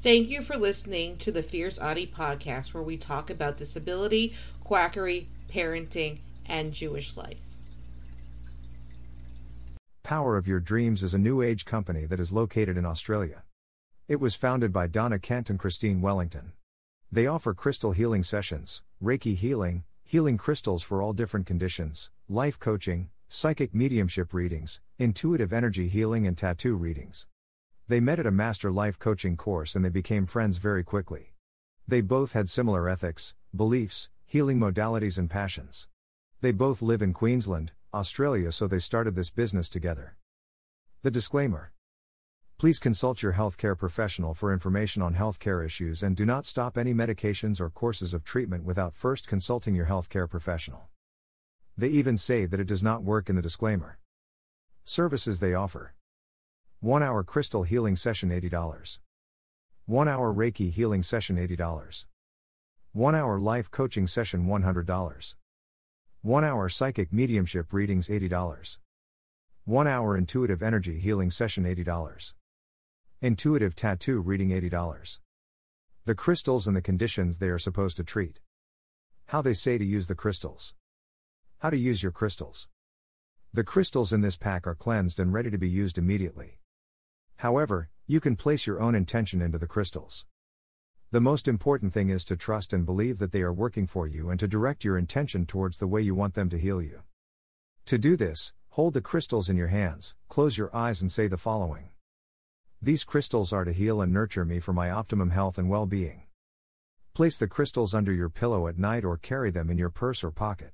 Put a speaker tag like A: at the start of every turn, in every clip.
A: Thank you for listening to the Fierce Autie podcast, where we talk about disability, quackery, parenting, and Jewish life.
B: Power of Your Dreams is a new age company that is located in Australia. It was founded by Donna Kent and Christine Wellington. They offer crystal healing sessions, Reiki healing, healing crystals for all different conditions, life coaching, psychic mediumship readings, intuitive energy healing, and tattoo readings. They met at a master life coaching course and they became friends very quickly. They both had similar ethics, beliefs, healing modalities, and passions. They both live in Queensland, Australia, so they started this business together. The disclaimer Please consult your healthcare professional for information on healthcare issues and do not stop any medications or courses of treatment without first consulting your healthcare professional. They even say that it does not work in the disclaimer. Services they offer 1 hour crystal healing session $80. 1 hour Reiki healing session $80. 1 hour life coaching session $100. 1 hour psychic mediumship readings $80. 1 hour intuitive energy healing session $80. Intuitive tattoo reading $80. The crystals and the conditions they are supposed to treat. How they say to use the crystals. How to use your crystals. The crystals in this pack are cleansed and ready to be used immediately. However, you can place your own intention into the crystals. The most important thing is to trust and believe that they are working for you and to direct your intention towards the way you want them to heal you. To do this, hold the crystals in your hands, close your eyes, and say the following these crystals are to heal and nurture me for my optimum health and well being. Place the crystals under your pillow at night or carry them in your purse or pocket.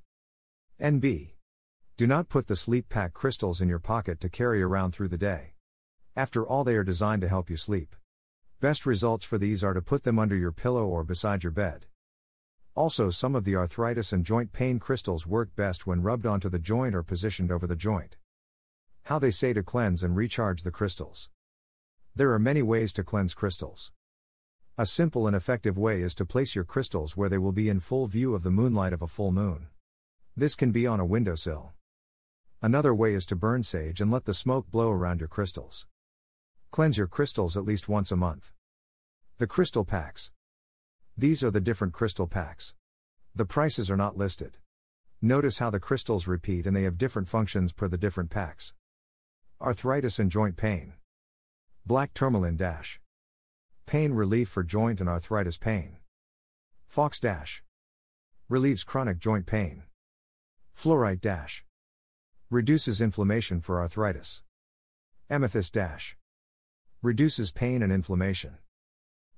B: NB. Do not put the sleep pack crystals in your pocket to carry around through the day. After all, they are designed to help you sleep. Best results for these are to put them under your pillow or beside your bed. Also, some of the arthritis and joint pain crystals work best when rubbed onto the joint or positioned over the joint. How they say to cleanse and recharge the crystals. There are many ways to cleanse crystals. A simple and effective way is to place your crystals where they will be in full view of the moonlight of a full moon. This can be on a windowsill. Another way is to burn sage and let the smoke blow around your crystals. Cleanse your crystals at least once a month. The crystal packs. These are the different crystal packs. The prices are not listed. Notice how the crystals repeat and they have different functions per the different packs. Arthritis and joint pain. Black tourmaline dash. Pain relief for joint and arthritis pain. Fox dash. Relieves chronic joint pain. Fluorite dash. Reduces inflammation for arthritis. Amethyst dash. Reduces pain and inflammation.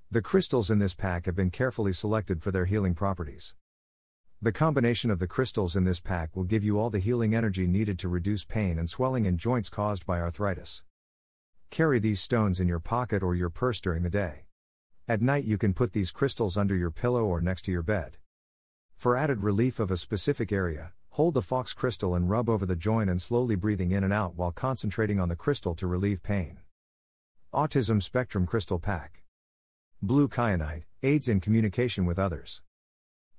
B: The crystals in this pack have been carefully selected for their healing properties. The combination of the crystals in this pack will give you all the healing energy needed to reduce pain and swelling in joints caused by arthritis. Carry these stones in your pocket or your purse during the day. At night, you can put these crystals under your pillow or next to your bed. For added relief of a specific area, hold the fox crystal and rub over the joint and slowly breathing in and out while concentrating on the crystal to relieve pain. Autism Spectrum Crystal Pack. Blue Kyanite aids in communication with others.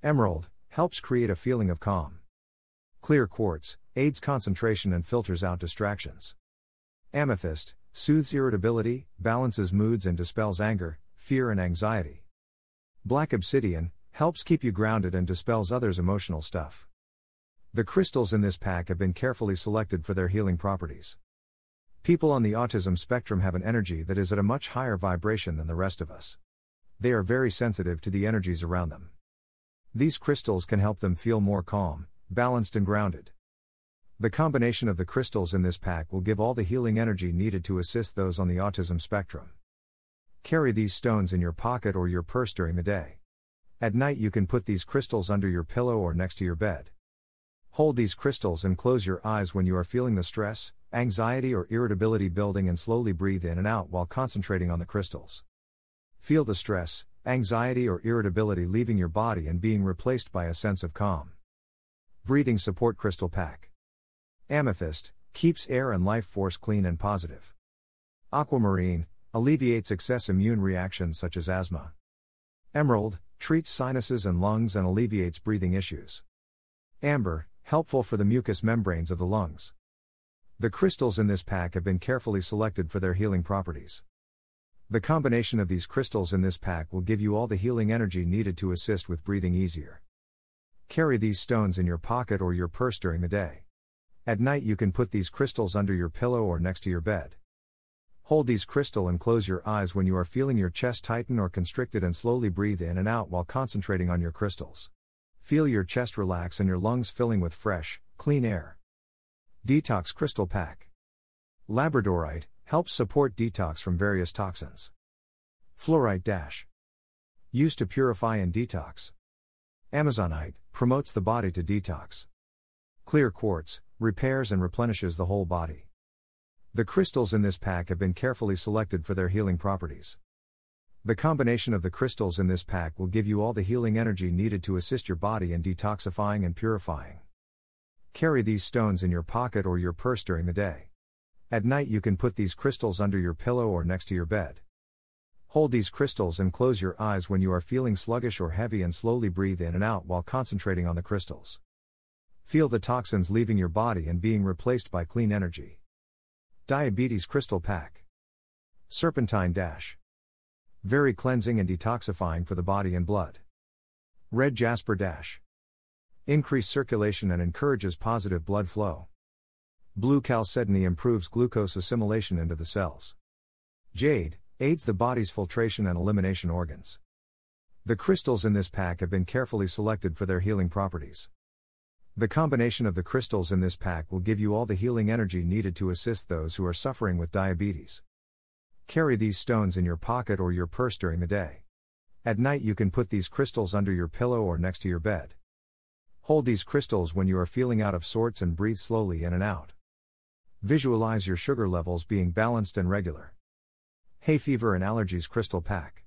B: Emerald helps create a feeling of calm. Clear Quartz aids concentration and filters out distractions. Amethyst soothes irritability, balances moods, and dispels anger, fear, and anxiety. Black obsidian helps keep you grounded and dispels others' emotional stuff. The crystals in this pack have been carefully selected for their healing properties. People on the autism spectrum have an energy that is at a much higher vibration than the rest of us. They are very sensitive to the energies around them. These crystals can help them feel more calm, balanced, and grounded. The combination of the crystals in this pack will give all the healing energy needed to assist those on the autism spectrum. Carry these stones in your pocket or your purse during the day. At night, you can put these crystals under your pillow or next to your bed. Hold these crystals and close your eyes when you are feeling the stress, anxiety, or irritability building and slowly breathe in and out while concentrating on the crystals. Feel the stress, anxiety, or irritability leaving your body and being replaced by a sense of calm. Breathing Support Crystal Pack Amethyst keeps air and life force clean and positive. Aquamarine alleviates excess immune reactions such as asthma. Emerald treats sinuses and lungs and alleviates breathing issues. Amber helpful for the mucous membranes of the lungs. The crystals in this pack have been carefully selected for their healing properties. The combination of these crystals in this pack will give you all the healing energy needed to assist with breathing easier. Carry these stones in your pocket or your purse during the day. At night, you can put these crystals under your pillow or next to your bed. Hold these crystal and close your eyes when you are feeling your chest tighten or constricted and slowly breathe in and out while concentrating on your crystals. Feel your chest relax and your lungs filling with fresh, clean air. Detox Crystal Pack Labradorite helps support detox from various toxins. Fluorite Dash used to purify and detox. Amazonite promotes the body to detox. Clear quartz repairs and replenishes the whole body. The crystals in this pack have been carefully selected for their healing properties. The combination of the crystals in this pack will give you all the healing energy needed to assist your body in detoxifying and purifying. Carry these stones in your pocket or your purse during the day. At night, you can put these crystals under your pillow or next to your bed. Hold these crystals and close your eyes when you are feeling sluggish or heavy and slowly breathe in and out while concentrating on the crystals. Feel the toxins leaving your body and being replaced by clean energy. Diabetes Crystal Pack Serpentine Dash Very cleansing and detoxifying for the body and blood. Red Jasper Dash Increase circulation and encourages positive blood flow. Blue chalcedony improves glucose assimilation into the cells. Jade aids the body's filtration and elimination organs. The crystals in this pack have been carefully selected for their healing properties. The combination of the crystals in this pack will give you all the healing energy needed to assist those who are suffering with diabetes. Carry these stones in your pocket or your purse during the day. At night, you can put these crystals under your pillow or next to your bed. Hold these crystals when you are feeling out of sorts and breathe slowly in and out. Visualize your sugar levels being balanced and regular. Hay fever and allergies crystal pack.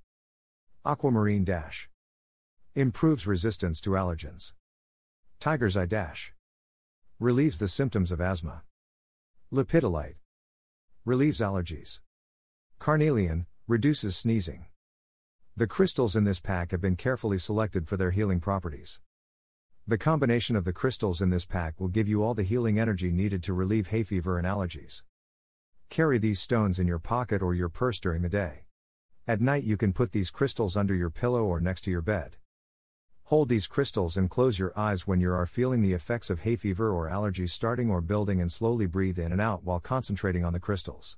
B: Aquamarine dash. Improves resistance to allergens. Tiger's eye dash. Relieves the symptoms of asthma. Lepidolite. Relieves allergies. Carnelian, reduces sneezing. The crystals in this pack have been carefully selected for their healing properties. The combination of the crystals in this pack will give you all the healing energy needed to relieve hay fever and allergies. Carry these stones in your pocket or your purse during the day. At night, you can put these crystals under your pillow or next to your bed. Hold these crystals and close your eyes when you are feeling the effects of hay fever or allergies starting or building and slowly breathe in and out while concentrating on the crystals.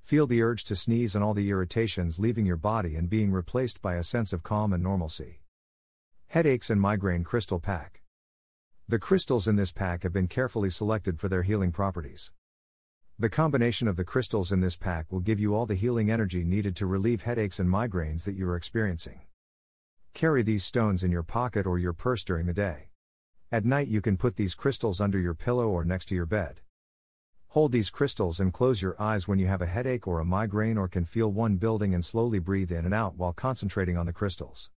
B: Feel the urge to sneeze and all the irritations leaving your body and being replaced by a sense of calm and normalcy. Headaches and Migraine Crystal Pack. The crystals in this pack have been carefully selected for their healing properties. The combination of the crystals in this pack will give you all the healing energy needed to relieve headaches and migraines that you are experiencing. Carry these stones in your pocket or your purse during the day. At night, you can put these crystals under your pillow or next to your bed. Hold these crystals and close your eyes when you have a headache or a migraine or can feel one building and slowly breathe in and out while concentrating on the crystals.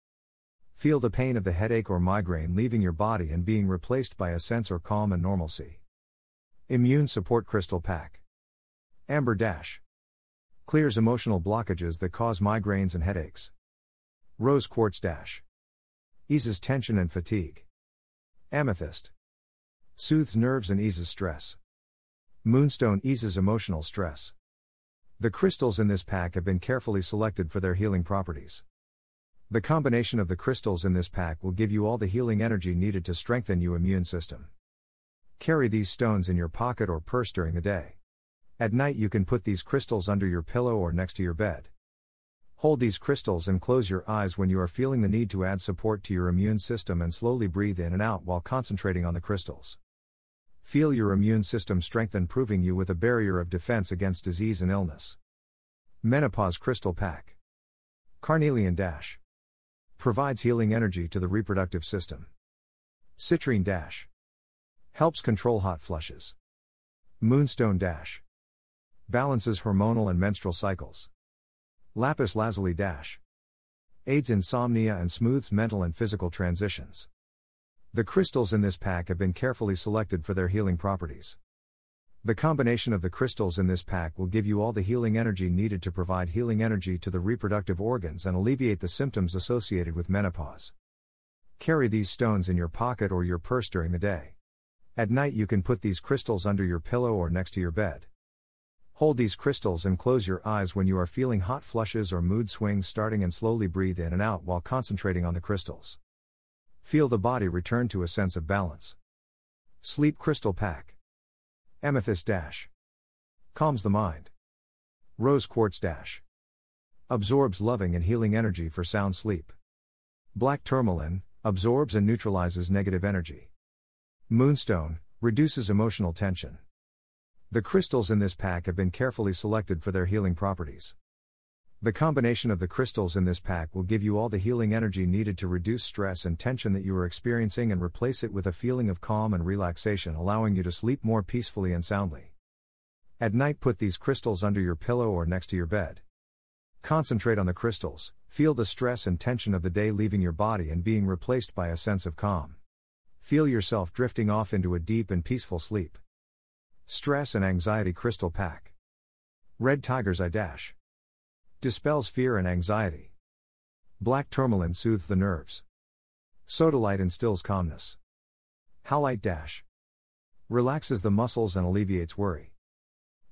B: Feel the pain of the headache or migraine leaving your body and being replaced by a sense of calm and normalcy. Immune Support Crystal Pack Amber Dash Clears emotional blockages that cause migraines and headaches. Rose Quartz Dash Eases tension and fatigue. Amethyst Soothes nerves and eases stress. Moonstone eases emotional stress. The crystals in this pack have been carefully selected for their healing properties. The combination of the crystals in this pack will give you all the healing energy needed to strengthen your immune system. Carry these stones in your pocket or purse during the day. At night, you can put these crystals under your pillow or next to your bed. Hold these crystals and close your eyes when you are feeling the need to add support to your immune system and slowly breathe in and out while concentrating on the crystals. Feel your immune system strengthen, proving you with a barrier of defense against disease and illness. Menopause Crystal Pack Carnelian Dash Provides healing energy to the reproductive system. Citrine Dash. Helps control hot flushes. Moonstone Dash. Balances hormonal and menstrual cycles. Lapis Lazuli Dash. Aids insomnia and smooths mental and physical transitions. The crystals in this pack have been carefully selected for their healing properties. The combination of the crystals in this pack will give you all the healing energy needed to provide healing energy to the reproductive organs and alleviate the symptoms associated with menopause. Carry these stones in your pocket or your purse during the day. At night, you can put these crystals under your pillow or next to your bed. Hold these crystals and close your eyes when you are feeling hot flushes or mood swings starting and slowly breathe in and out while concentrating on the crystals. Feel the body return to a sense of balance. Sleep Crystal Pack. Amethyst Dash. Calms the mind. Rose Quartz Dash. Absorbs loving and healing energy for sound sleep. Black Tourmaline absorbs and neutralizes negative energy. Moonstone reduces emotional tension. The crystals in this pack have been carefully selected for their healing properties. The combination of the crystals in this pack will give you all the healing energy needed to reduce stress and tension that you are experiencing and replace it with a feeling of calm and relaxation, allowing you to sleep more peacefully and soundly. At night, put these crystals under your pillow or next to your bed. Concentrate on the crystals, feel the stress and tension of the day leaving your body and being replaced by a sense of calm. Feel yourself drifting off into a deep and peaceful sleep. Stress and Anxiety Crystal Pack. Red Tiger's Eye Dash. Dispels fear and anxiety. Black Tourmaline soothes the nerves. Sodalite instills calmness. Halite Dash. Relaxes the muscles and alleviates worry.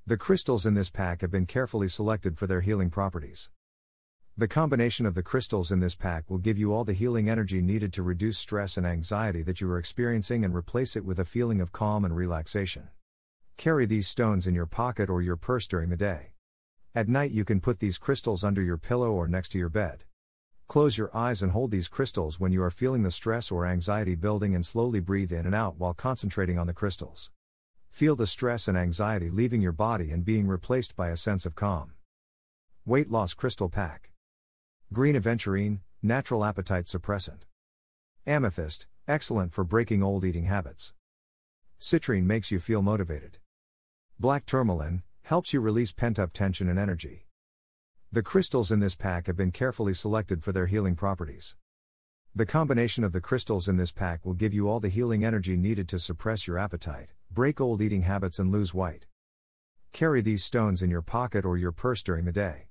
B: The crystals in this pack have been carefully selected for their healing properties. The combination of the crystals in this pack will give you all the healing energy needed to reduce stress and anxiety that you are experiencing and replace it with a feeling of calm and relaxation. Carry these stones in your pocket or your purse during the day. At night, you can put these crystals under your pillow or next to your bed. Close your eyes and hold these crystals when you are feeling the stress or anxiety building and slowly breathe in and out while concentrating on the crystals. Feel the stress and anxiety leaving your body and being replaced by a sense of calm. Weight Loss Crystal Pack Green Aventurine, Natural Appetite Suppressant. Amethyst, excellent for breaking old eating habits. Citrine makes you feel motivated. Black Tourmaline, helps you release pent up tension and energy. The crystals in this pack have been carefully selected for their healing properties. The combination of the crystals in this pack will give you all the healing energy needed to suppress your appetite, break old eating habits, and lose weight. Carry these stones in your pocket or your purse during the day.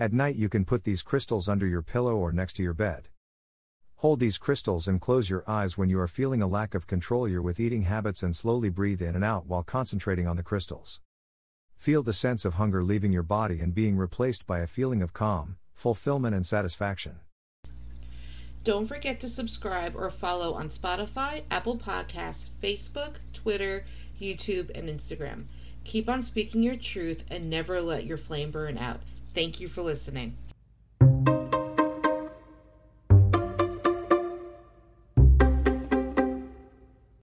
B: At night, you can put these crystals under your pillow or next to your bed. Hold these crystals and close your eyes when you are feeling a lack of control your with eating habits and slowly breathe in and out while concentrating on the crystals. Feel the sense of hunger leaving your body and being replaced by a feeling of calm, fulfillment, and satisfaction.
A: Don't forget to subscribe or follow on Spotify, Apple Podcasts, Facebook, Twitter, YouTube, and Instagram. Keep on speaking your truth and never let your flame burn out. Thank you for listening.